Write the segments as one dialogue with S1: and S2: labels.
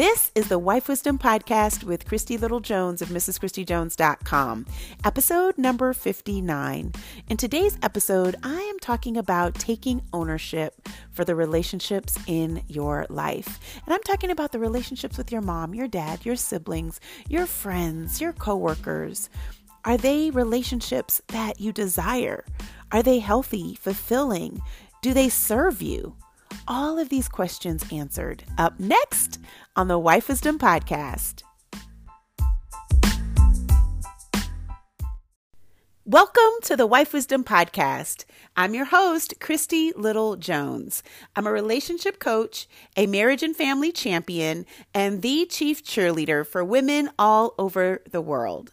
S1: This is the Wife Wisdom Podcast with Christy Little Jones of MrsChristyJones.com, episode number 59. In today's episode, I am talking about taking ownership for the relationships in your life. And I'm talking about the relationships with your mom, your dad, your siblings, your friends, your coworkers. Are they relationships that you desire? Are they healthy, fulfilling? Do they serve you? All of these questions answered up next on the Wife Wisdom Podcast. Welcome to the Wife Wisdom Podcast. I'm your host, Christy Little Jones. I'm a relationship coach, a marriage and family champion, and the chief cheerleader for women all over the world.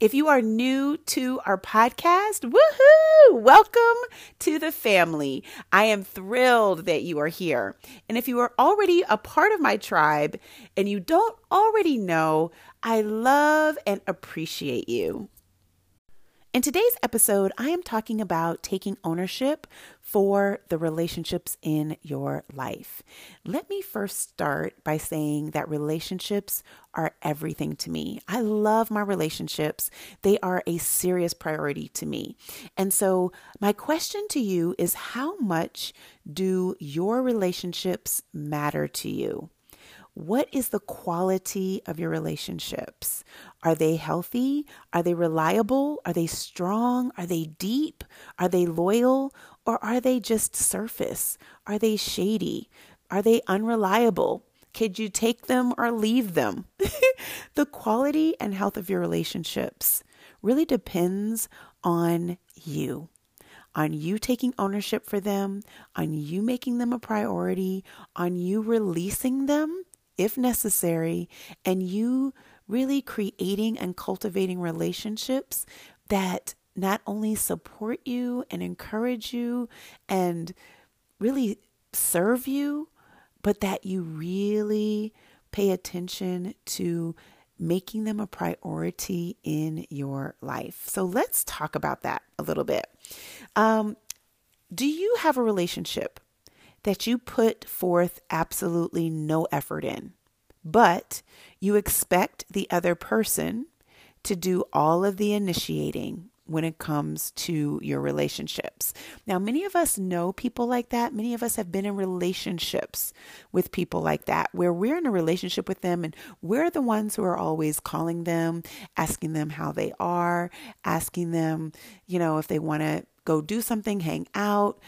S1: If you are new to our podcast, woohoo! Welcome to the family. I am thrilled that you are here. And if you are already a part of my tribe and you don't already know, I love and appreciate you. In today's episode, I am talking about taking ownership for the relationships in your life. Let me first start by saying that relationships are everything to me. I love my relationships, they are a serious priority to me. And so, my question to you is how much do your relationships matter to you? What is the quality of your relationships? Are they healthy? Are they reliable? Are they strong? Are they deep? Are they loyal? Or are they just surface? Are they shady? Are they unreliable? Could you take them or leave them? the quality and health of your relationships really depends on you on you taking ownership for them, on you making them a priority, on you releasing them if necessary, and you really creating and cultivating relationships that not only support you and encourage you and really serve you, but that you really pay attention to making them a priority in your life. So let's talk about that a little bit. Um, do you have a relationship that you put forth absolutely no effort in, but you expect the other person to do all of the initiating when it comes to your relationships. Now, many of us know people like that. Many of us have been in relationships with people like that, where we're in a relationship with them and we're the ones who are always calling them, asking them how they are, asking them, you know, if they want to go do something, hang out,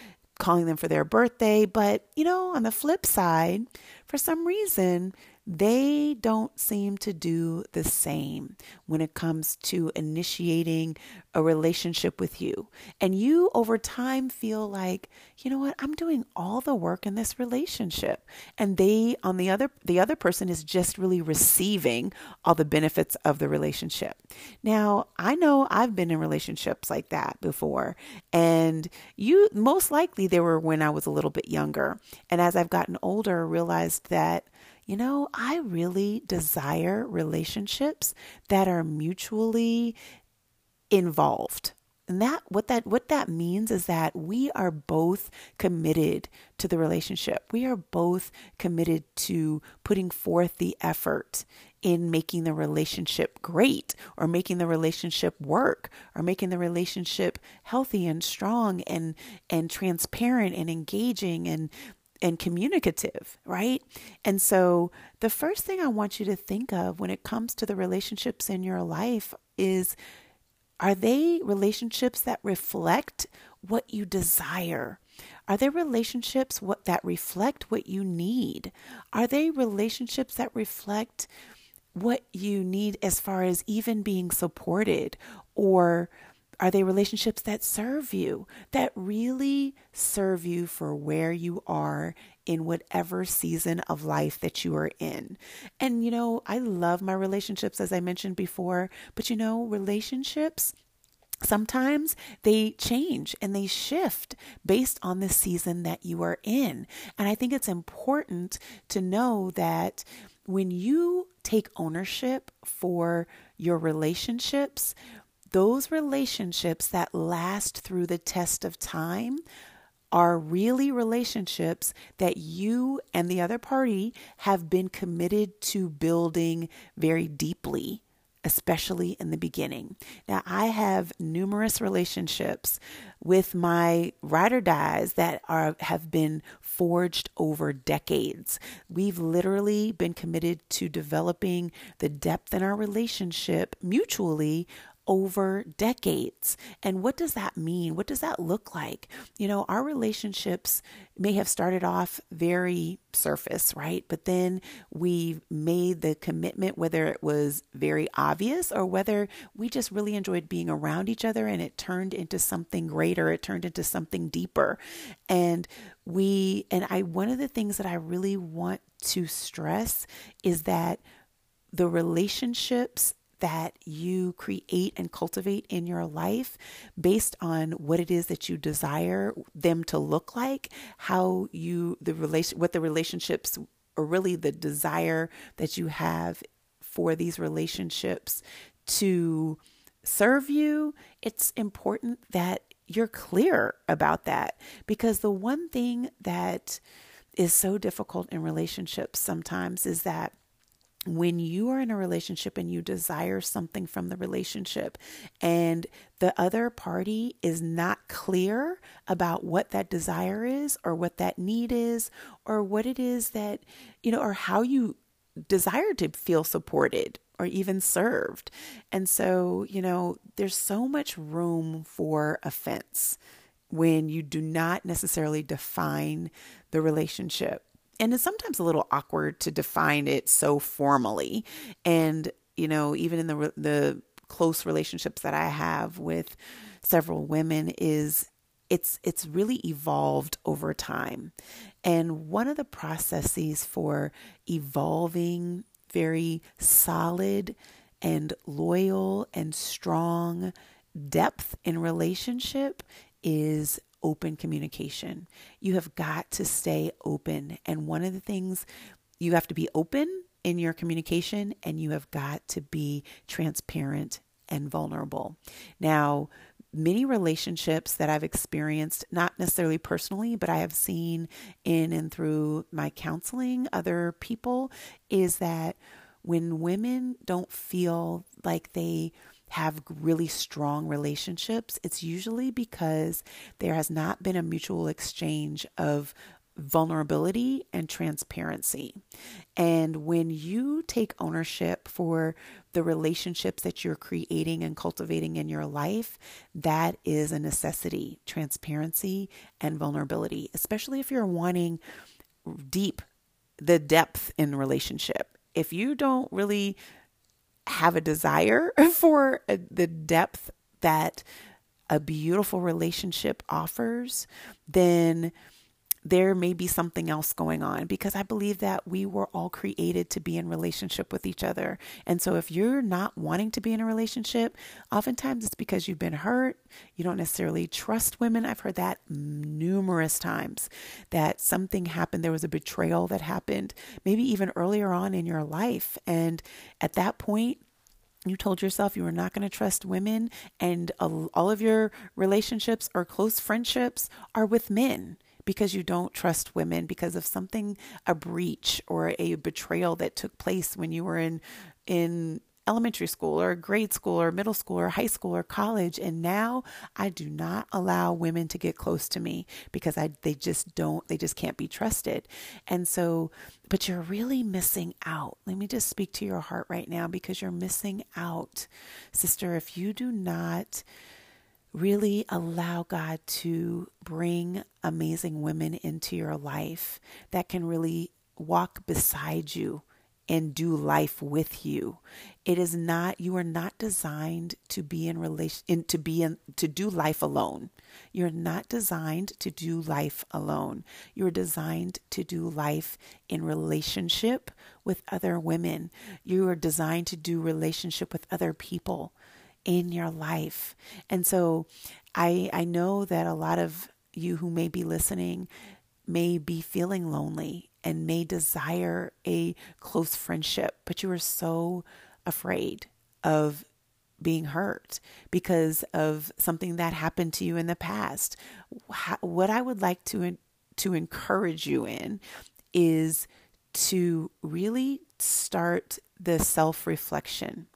S1: calling them for their birthday. But, you know, on the flip side, for some reason, they don't seem to do the same when it comes to initiating a relationship with you. And you over time feel like, you know what, I'm doing all the work in this relationship. And they on the other the other person is just really receiving all the benefits of the relationship. Now, I know I've been in relationships like that before. And you most likely they were when I was a little bit younger. And as I've gotten older, I realized that you know, I really desire relationships that are mutually involved. And that what that what that means is that we are both committed to the relationship. We are both committed to putting forth the effort in making the relationship great or making the relationship work or making the relationship healthy and strong and and transparent and engaging and and communicative, right? And so, the first thing I want you to think of when it comes to the relationships in your life is are they relationships that reflect what you desire? Are they relationships what that reflect what you need? Are they relationships that reflect what you need as far as even being supported or are they relationships that serve you, that really serve you for where you are in whatever season of life that you are in? And, you know, I love my relationships, as I mentioned before, but, you know, relationships Sometimes they change and they shift based on the season that you are in. And I think it's important to know that when you take ownership for your relationships, those relationships that last through the test of time are really relationships that you and the other party have been committed to building very deeply especially in the beginning. Now, I have numerous relationships with my ride or dies that are have been forged over decades. We've literally been committed to developing the depth in our relationship mutually over decades. And what does that mean? What does that look like? You know, our relationships may have started off very surface, right? But then we made the commitment, whether it was very obvious or whether we just really enjoyed being around each other and it turned into something greater, it turned into something deeper. And we, and I, one of the things that I really want to stress is that the relationships that you create and cultivate in your life based on what it is that you desire them to look like, how you the relation what the relationships or really the desire that you have for these relationships to serve you, it's important that you're clear about that. Because the one thing that is so difficult in relationships sometimes is that when you are in a relationship and you desire something from the relationship and the other party is not clear about what that desire is or what that need is or what it is that, you know, or how you desire to feel supported or even served. And so, you know, there's so much room for offense when you do not necessarily define the relationship and it's sometimes a little awkward to define it so formally. And, you know, even in the, the close relationships that I have with several women is it's it's really evolved over time. And one of the processes for evolving very solid and loyal and strong depth in relationship is open communication. You have got to stay open. And one of the things you have to be open in your communication and you have got to be transparent and vulnerable. Now, many relationships that I've experienced, not necessarily personally, but I have seen in and through my counseling other people, is that when women don't feel like they have really strong relationships, it's usually because there has not been a mutual exchange of vulnerability and transparency. And when you take ownership for the relationships that you're creating and cultivating in your life, that is a necessity transparency and vulnerability, especially if you're wanting deep, the depth in relationship. If you don't really have a desire for uh, the depth that a beautiful relationship offers, then there may be something else going on because I believe that we were all created to be in relationship with each other. And so if you're not wanting to be in a relationship, oftentimes it's because you've been hurt. You don't necessarily trust women. I've heard that numerous times that something happened. There was a betrayal that happened, maybe even earlier on in your life. And at that point, you told yourself you were not going to trust women, and all of your relationships or close friendships are with men because you don't trust women because of something a breach or a betrayal that took place when you were in in elementary school or grade school or middle school or high school or college and now I do not allow women to get close to me because I they just don't they just can't be trusted. And so but you're really missing out. Let me just speak to your heart right now because you're missing out. Sister, if you do not really allow God to bring amazing women into your life that can really walk beside you and do life with you. It is not you are not designed to be in relation in, to be in to do life alone. You're not designed to do life alone. You're designed to do life in relationship with other women. You are designed to do relationship with other people in your life. And so I I know that a lot of you who may be listening may be feeling lonely and may desire a close friendship, but you are so afraid of being hurt because of something that happened to you in the past. What I would like to to encourage you in is to really start the self-reflection.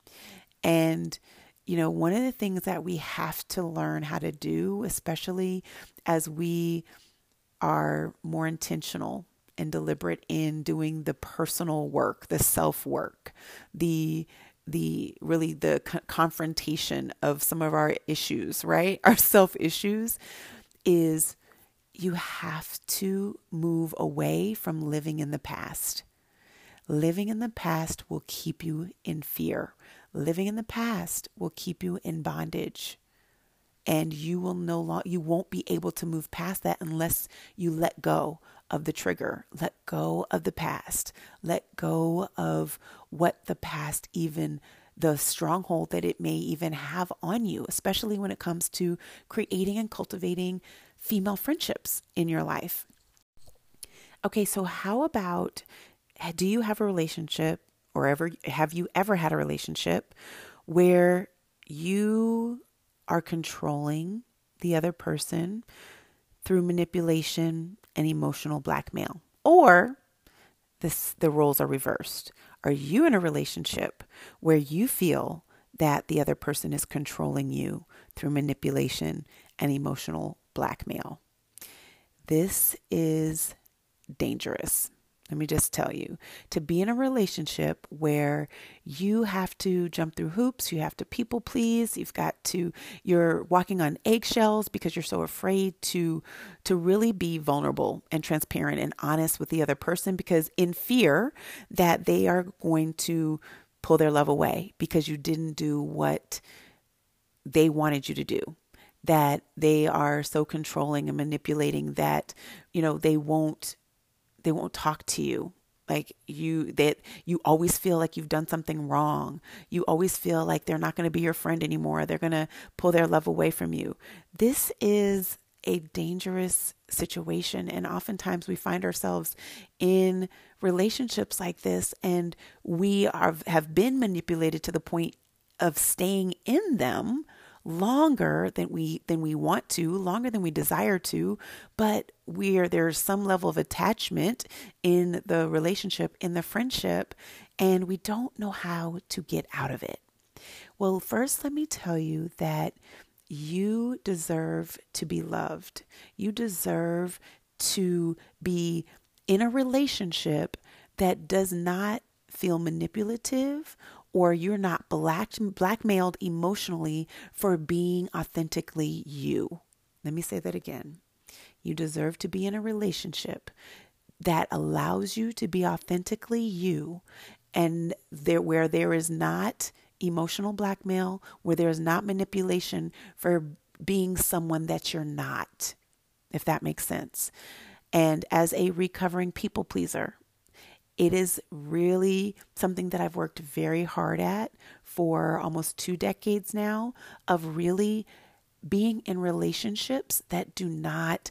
S1: And you know, one of the things that we have to learn how to do, especially as we are more intentional and deliberate in doing the personal work, the self work, the the really the co- confrontation of some of our issues, right? Our self issues is you have to move away from living in the past. Living in the past will keep you in fear. Living in the past will keep you in bondage. And you will no longer you won't be able to move past that unless you let go of the trigger let go of the past let go of what the past even the stronghold that it may even have on you especially when it comes to creating and cultivating female friendships in your life. Okay so how about do you have a relationship or ever have you ever had a relationship where you are controlling the other person through manipulation and emotional blackmail. Or this, the roles are reversed. Are you in a relationship where you feel that the other person is controlling you through manipulation and emotional blackmail? This is dangerous let me just tell you to be in a relationship where you have to jump through hoops, you have to people please, you've got to you're walking on eggshells because you're so afraid to to really be vulnerable and transparent and honest with the other person because in fear that they are going to pull their love away because you didn't do what they wanted you to do. That they are so controlling and manipulating that you know they won't they won't talk to you. Like you that you always feel like you've done something wrong. You always feel like they're not going to be your friend anymore. They're going to pull their love away from you. This is a dangerous situation and oftentimes we find ourselves in relationships like this and we are have been manipulated to the point of staying in them longer than we than we want to, longer than we desire to, but we're there's some level of attachment in the relationship, in the friendship, and we don't know how to get out of it. Well, first let me tell you that you deserve to be loved. You deserve to be in a relationship that does not feel manipulative or you're not black, blackmailed emotionally for being authentically you. Let me say that again. You deserve to be in a relationship that allows you to be authentically you and there where there is not emotional blackmail, where there is not manipulation for being someone that you're not, if that makes sense. And as a recovering people pleaser, it is really something that I've worked very hard at for almost two decades now of really being in relationships that do not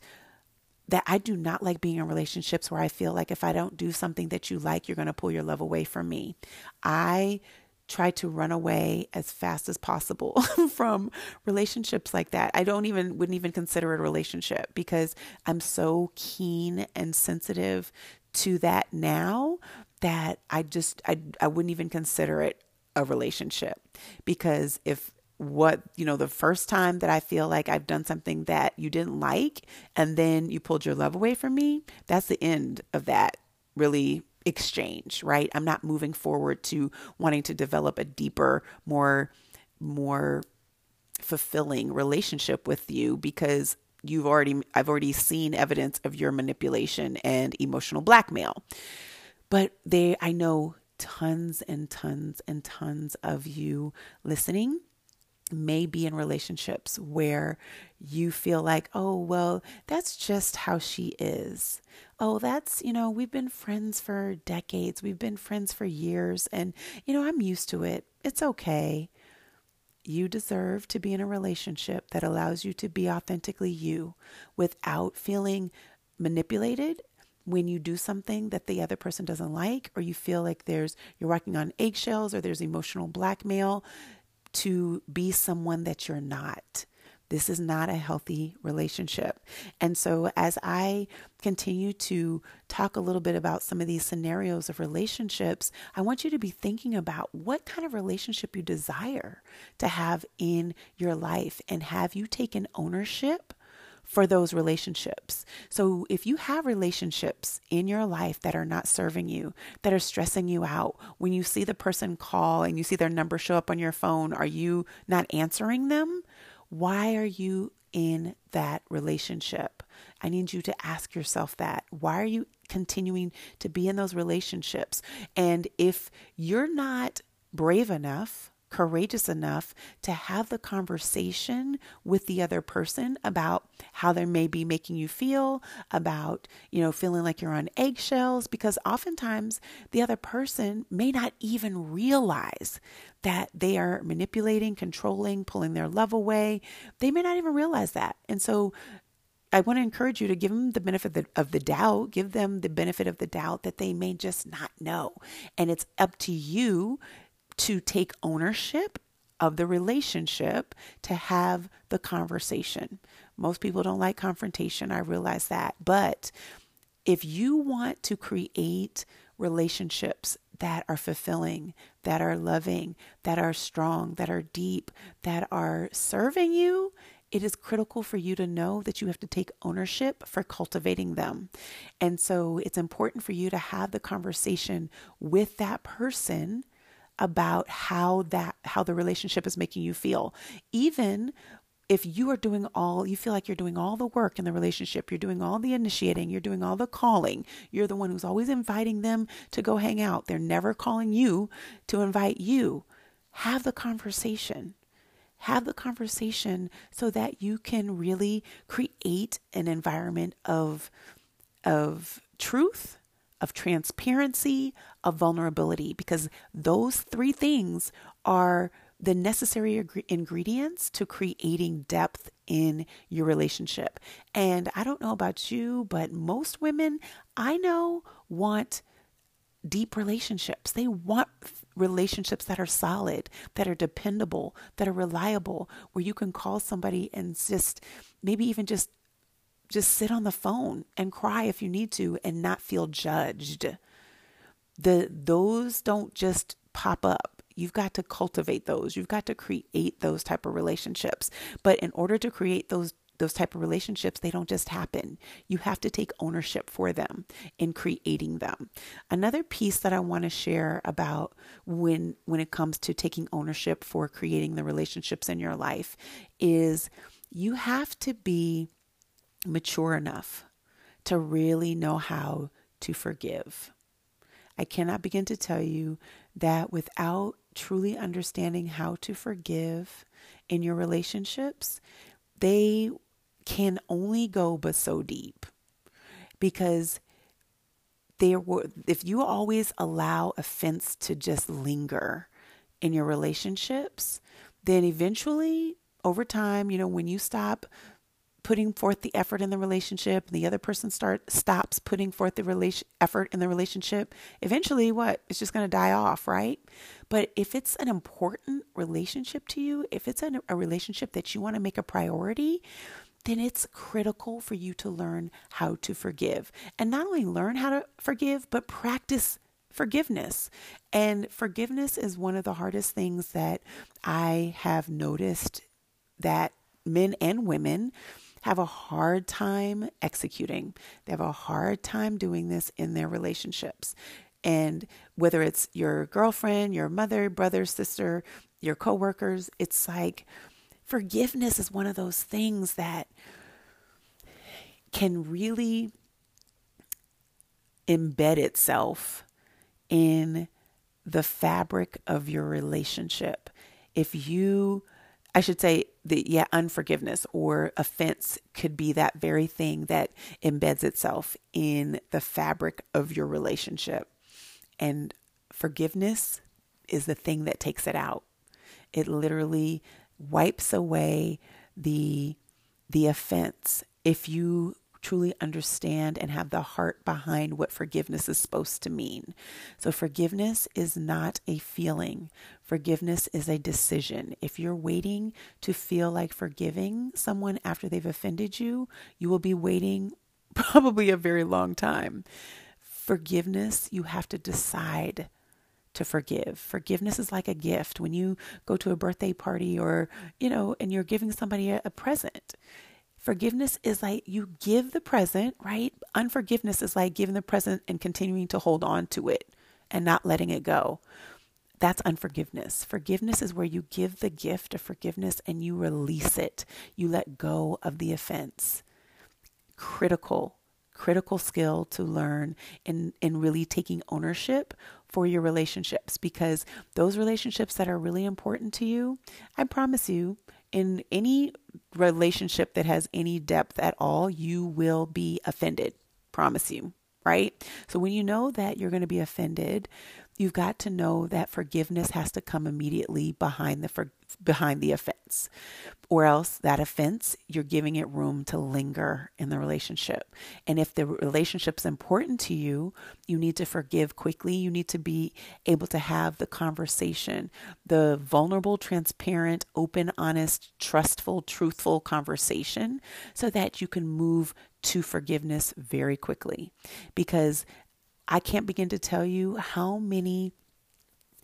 S1: that I do not like being in relationships where I feel like if I don't do something that you like, you're going to pull your love away from me. I try to run away as fast as possible from relationships like that. I don't even wouldn't even consider it a relationship because I'm so keen and sensitive to that now that I just I I wouldn't even consider it a relationship. Because if what you know the first time that I feel like I've done something that you didn't like and then you pulled your love away from me that's the end of that really exchange right? I'm not moving forward to wanting to develop a deeper more more fulfilling relationship with you because you've already I've already seen evidence of your manipulation and emotional blackmail. But they I know tons and tons and tons of you listening may be in relationships where you feel like, oh, well, that's just how she is. Oh, that's, you know, we've been friends for decades, we've been friends for years, and, you know, I'm used to it. It's okay. You deserve to be in a relationship that allows you to be authentically you without feeling manipulated when you do something that the other person doesn't like or you feel like there's you're walking on eggshells or there's emotional blackmail to be someone that you're not. This is not a healthy relationship. And so, as I continue to talk a little bit about some of these scenarios of relationships, I want you to be thinking about what kind of relationship you desire to have in your life and have you taken ownership for those relationships. So if you have relationships in your life that are not serving you, that are stressing you out, when you see the person call and you see their number show up on your phone, are you not answering them? Why are you in that relationship? I need you to ask yourself that. Why are you continuing to be in those relationships? And if you're not brave enough courageous enough to have the conversation with the other person about how they may be making you feel, about, you know, feeling like you're on eggshells, because oftentimes the other person may not even realize that they are manipulating, controlling, pulling their love away. They may not even realize that. And so I want to encourage you to give them the benefit of the, doubt, give them the benefit of the doubt that they may just not know. And it's up to you to take ownership of the relationship to have the conversation. Most people don't like confrontation. I realize that. But if you want to create relationships that are fulfilling, that are loving, that are strong, that are deep, that are serving you, it is critical for you to know that you have to take ownership for cultivating them. And so it's important for you to have the conversation with that person about how that how the relationship is making you feel. Even if you are doing all you feel like you're doing all the work in the relationship you're doing all the initiating you're doing all the calling you're the one who's always inviting them to go hang out. They're never calling you to invite you. Have the conversation. Have the conversation so that you can really create an environment of of truth of transparency, of vulnerability, because those three things are the necessary ingredients to creating depth in your relationship. And I don't know about you, but most women I know want deep relationships. They want relationships that are solid, that are dependable, that are reliable, where you can call somebody and just maybe even just just sit on the phone and cry if you need to and not feel judged. The those don't just pop up. You've got to cultivate those. You've got to create those type of relationships. But in order to create those those type of relationships they don't just happen you have to take ownership for them in creating them another piece that i want to share about when when it comes to taking ownership for creating the relationships in your life is you have to be mature enough to really know how to forgive. I cannot begin to tell you that without truly understanding how to forgive in your relationships, they can only go but so deep. Because there were if you always allow offense to just linger in your relationships, then eventually over time, you know, when you stop putting forth the effort in the relationship and the other person start stops putting forth the relation effort in the relationship eventually what? It's just going to die off right? But if it's an important relationship to you if it's a, a relationship that you want to make a priority then it's critical for you to learn how to forgive. And not only learn how to forgive but practice forgiveness. And forgiveness is one of the hardest things that I have noticed that men and women have a hard time executing. They have a hard time doing this in their relationships. And whether it's your girlfriend, your mother, brother, sister, your coworkers, it's like forgiveness is one of those things that can really embed itself in the fabric of your relationship. If you I should say the yeah, unforgiveness or offense could be that very thing that embeds itself in the fabric of your relationship. And forgiveness is the thing that takes it out. It literally wipes away the the offense if you truly understand and have the heart behind what forgiveness is supposed to mean. So, forgiveness is not a feeling, forgiveness is a decision. If you're waiting to feel like forgiving someone after they've offended you, you will be waiting probably a very long time. Forgiveness, you have to decide to forgive. Forgiveness is like a gift when you go to a birthday party or, you know, and you're giving somebody a, a present Forgiveness is like you give the present, right? Unforgiveness is like giving the present and continuing to hold on to it and not letting it go. That's unforgiveness. Forgiveness is where you give the gift of forgiveness and you release it. You let go of the offense. Critical, critical skill to learn in, in really taking ownership for your relationships because those relationships that are really important to you, I promise you, in any relationship that has any depth at all, you will be offended. Promise you, right? So when you know that you're going to be offended, you've got to know that forgiveness has to come immediately behind the for, behind the offense or else that offense you're giving it room to linger in the relationship. And if the relationship's important to you you need to forgive quickly. You need to be able to have the conversation the vulnerable transparent open honest trustful truthful conversation so that you can move to forgiveness very quickly. Because I can't begin to tell you how many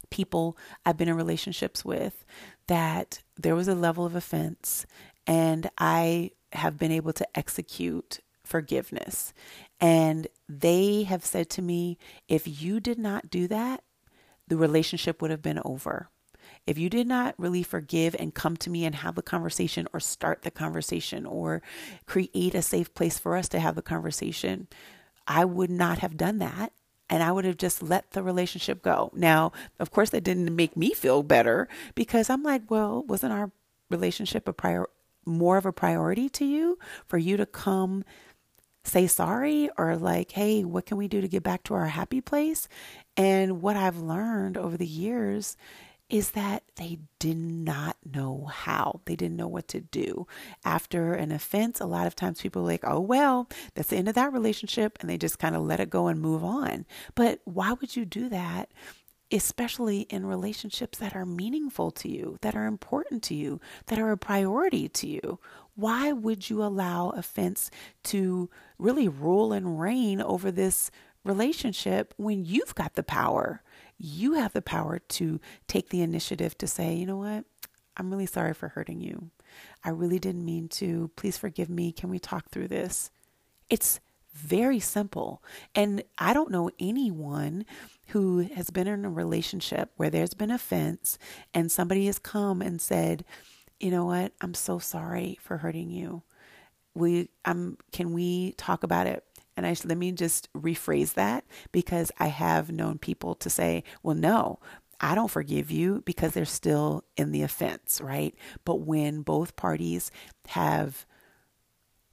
S1: people I've been in relationships with that there was a level of offense and I have been able to execute forgiveness. And they have said to me, if you did not do that, the relationship would have been over. If you did not really forgive and come to me and have the conversation or start the conversation or create a safe place for us to have the conversation, I would not have done that and I would have just let the relationship go. Now, of course, that didn't make me feel better because I'm like, well, wasn't our relationship a prior more of a priority to you for you to come say sorry or like, hey, what can we do to get back to our happy place? And what I've learned over the years is that they did not know how. They didn't know what to do. After an offense, a lot of times people are like, oh, well, that's the end of that relationship. And they just kind of let it go and move on. But why would you do that? Especially in relationships that are meaningful to you, that are important to you, that are a priority to you. Why would you allow offense to really rule and reign over this relationship when you've got the power? You have the power to take the initiative to say, you know what? I'm really sorry for hurting you. I really didn't mean to. Please forgive me. Can we talk through this? It's very simple. And I don't know anyone who has been in a relationship where there's been offense and somebody has come and said, you know what? I'm so sorry for hurting you. We um can we talk about it and I let me just rephrase that because I have known people to say, well, no, I don't forgive you because they're still in the offense, right? But when both parties have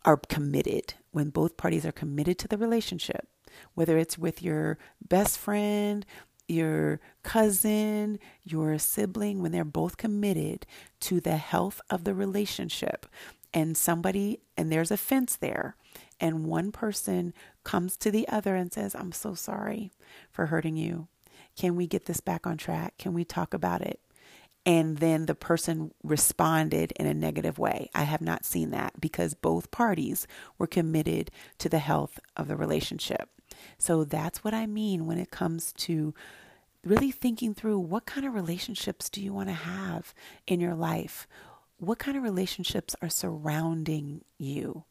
S1: are committed, when both parties are committed to the relationship, whether it's with your best friend, your cousin, your sibling, when they're both committed to the health of the relationship, and somebody, and there's a fence there, and one person comes to the other and says, I'm so sorry for hurting you. Can we get this back on track? Can we talk about it? And then the person responded in a negative way. I have not seen that because both parties were committed to the health of the relationship. So that's what I mean when it comes to really thinking through what kind of relationships do you want to have in your life? What kind of relationships are surrounding you?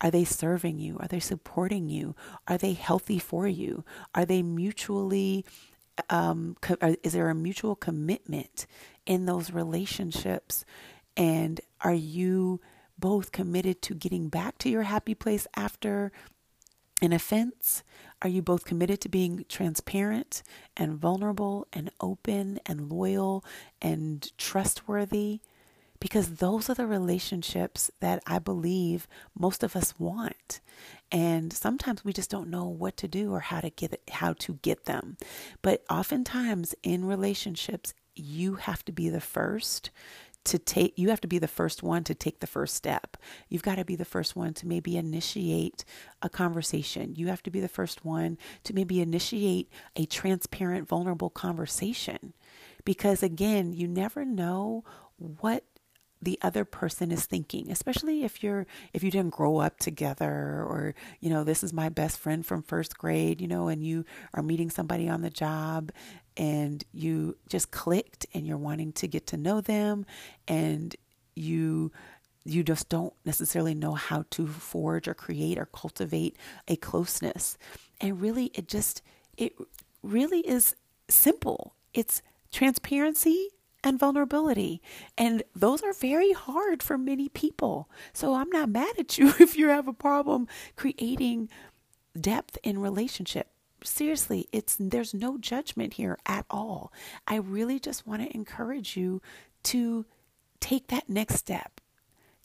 S1: Are they serving you? Are they supporting you? Are they healthy for you? Are they mutually, um, co- is there a mutual commitment in those relationships? And are you both committed to getting back to your happy place after an offense? Are you both committed to being transparent and vulnerable and open and loyal and trustworthy? Because those are the relationships that I believe most of us want. And sometimes we just don't know what to do or how to get it, how to get them. But oftentimes in relationships, you have to be the first to take you have to be the first one to take the first step you've got to be the first one to maybe initiate a conversation you have to be the first one to maybe initiate a transparent vulnerable conversation because again you never know what the other person is thinking especially if you're if you didn't grow up together or you know this is my best friend from first grade you know and you are meeting somebody on the job and you just clicked and you're wanting to get to know them and you you just don't necessarily know how to forge or create or cultivate a closeness. And really it just it really is simple. It's transparency and vulnerability. And those are very hard for many people. So I'm not mad at you if you have a problem creating depth in relationship. Seriously, it's there's no judgment here at all. I really just want to encourage you to take that next step.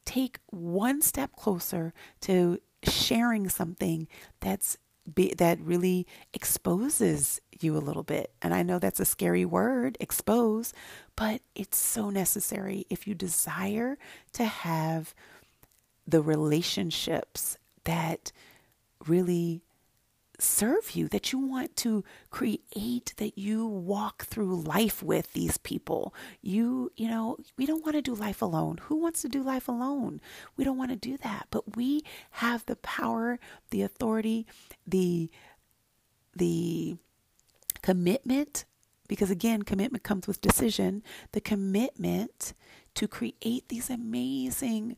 S1: Take one step closer to sharing something that's be, that really exposes you a little bit. And I know that's a scary word, expose, but it's so necessary if you desire to have the relationships that really serve you, that you want to create, that you walk through life with these people. You, you know, we don't want to do life alone. Who wants to do life alone? We don't want to do that. But we have the power, the authority, the the commitment because again, commitment comes with decision, the commitment to create these amazing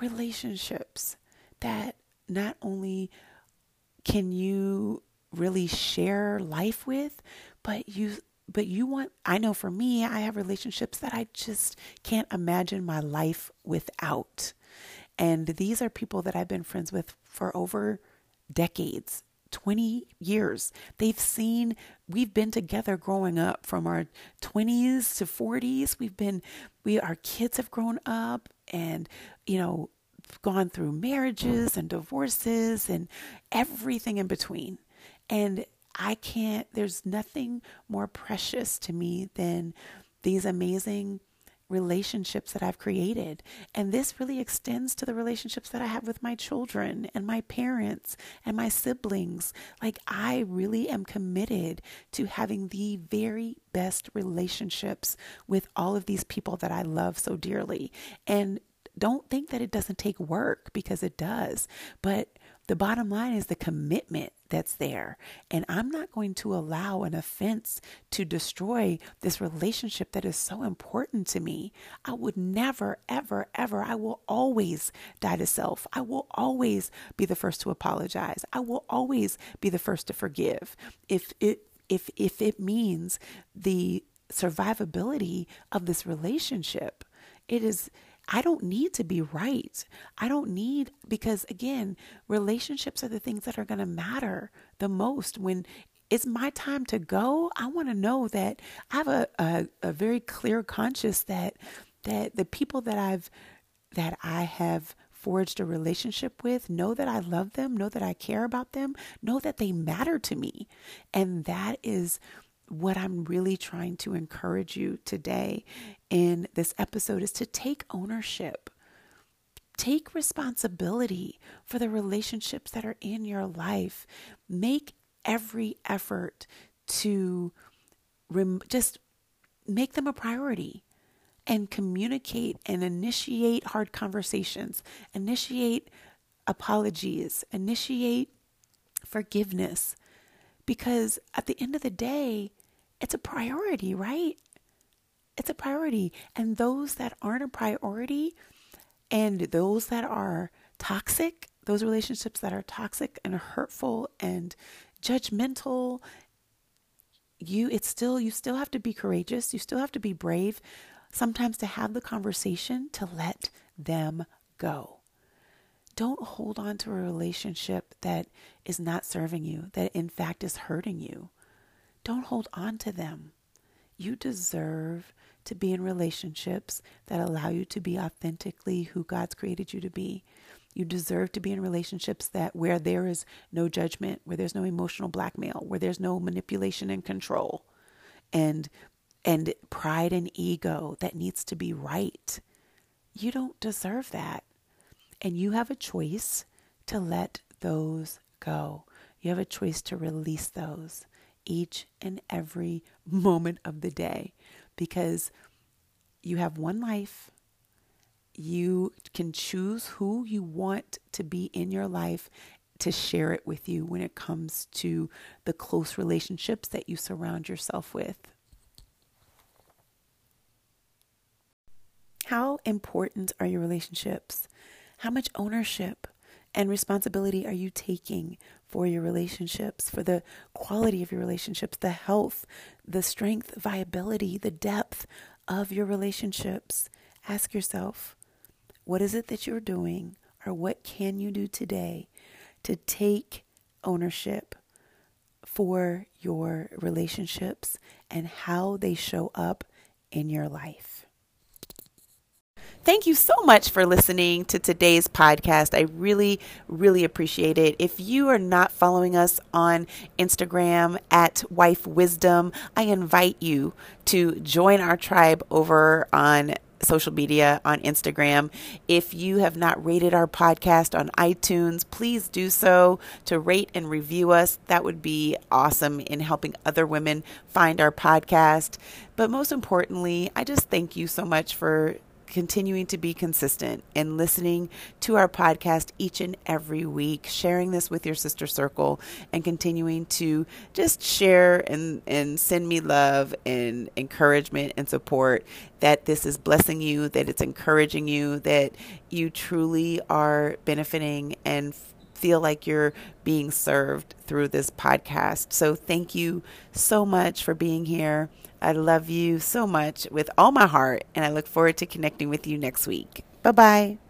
S1: relationships that not only can you really share life with, but you but you want I know for me, I have relationships that I just can't imagine my life without. And these are people that I've been friends with for over decades. 20 years. They've seen, we've been together growing up from our 20s to 40s. We've been, we, our kids have grown up and, you know, gone through marriages and divorces and everything in between. And I can't, there's nothing more precious to me than these amazing relationships that I've created. And this really extends to the relationships that I have with my children and my parents and my siblings. Like, I really am committed to having the very best relationships with all of these people that I love so dearly. And don't think that it doesn't take work because it does. But the bottom line is the commitment that's there. And I'm not going to allow an offense to destroy this relationship that is so important to me. I would never, ever, ever, I will always die to self. I will always be the first to apologize. I will always be the first to forgive. If it if if it means the survivability of this relationship, it is I don't need to be right. I don't need, because again, relationships are the things that are going to matter the most when it's my time to go. I want to know that I have a, a, a very clear conscience that, that the people that I've, that I have forged a relationship with know that I love them, know that I care about them, know that they matter to me. And that is what I'm really trying to encourage you today in this episode is to take ownership. Take responsibility for the relationships that are in your life. Make every effort to rem- just make them a priority and communicate and initiate hard conversations, initiate apologies, initiate forgiveness. Because at the end of the day, it's a priority, right? It's a priority. And those that aren't a priority and those that are toxic, those relationships that are toxic and hurtful and judgmental, you it's still you still have to be courageous, you still have to be brave sometimes to have the conversation to let them go. Don't hold on to a relationship that is not serving you, that in fact is hurting you. Don't hold on to them. You deserve to be in relationships that allow you to be authentically who God's created you to be. You deserve to be in relationships that where there is no judgment, where there's no emotional blackmail, where there's no manipulation and control. And and pride and ego that needs to be right. You don't deserve that. And you have a choice to let those go. You have a choice to release those each and every moment of the day because you have one life. You can choose who you want to be in your life to share it with you when it comes to the close relationships that you surround yourself with. How important are your relationships? How much ownership and responsibility are you taking for your relationships, for the quality of your relationships, the health, the strength, viability, the depth of your relationships? Ask yourself, what is it that you're doing, or what can you do today to take ownership for your relationships and how they show up in your life? Thank you so much for listening to today's podcast. I really, really appreciate it. If you are not following us on Instagram at Wife Wisdom, I invite you to join our tribe over on social media on Instagram. If you have not rated our podcast on iTunes, please do so to rate and review us. That would be awesome in helping other women find our podcast. But most importantly, I just thank you so much for continuing to be consistent and listening to our podcast each and every week, sharing this with your sister circle, and continuing to just share and, and send me love and encouragement and support that this is blessing you, that it's encouraging you, that you truly are benefiting and feel like you're being served through this podcast. So, thank you so much for being here. I love you so much with all my heart, and I look forward to connecting with you next week. Bye bye.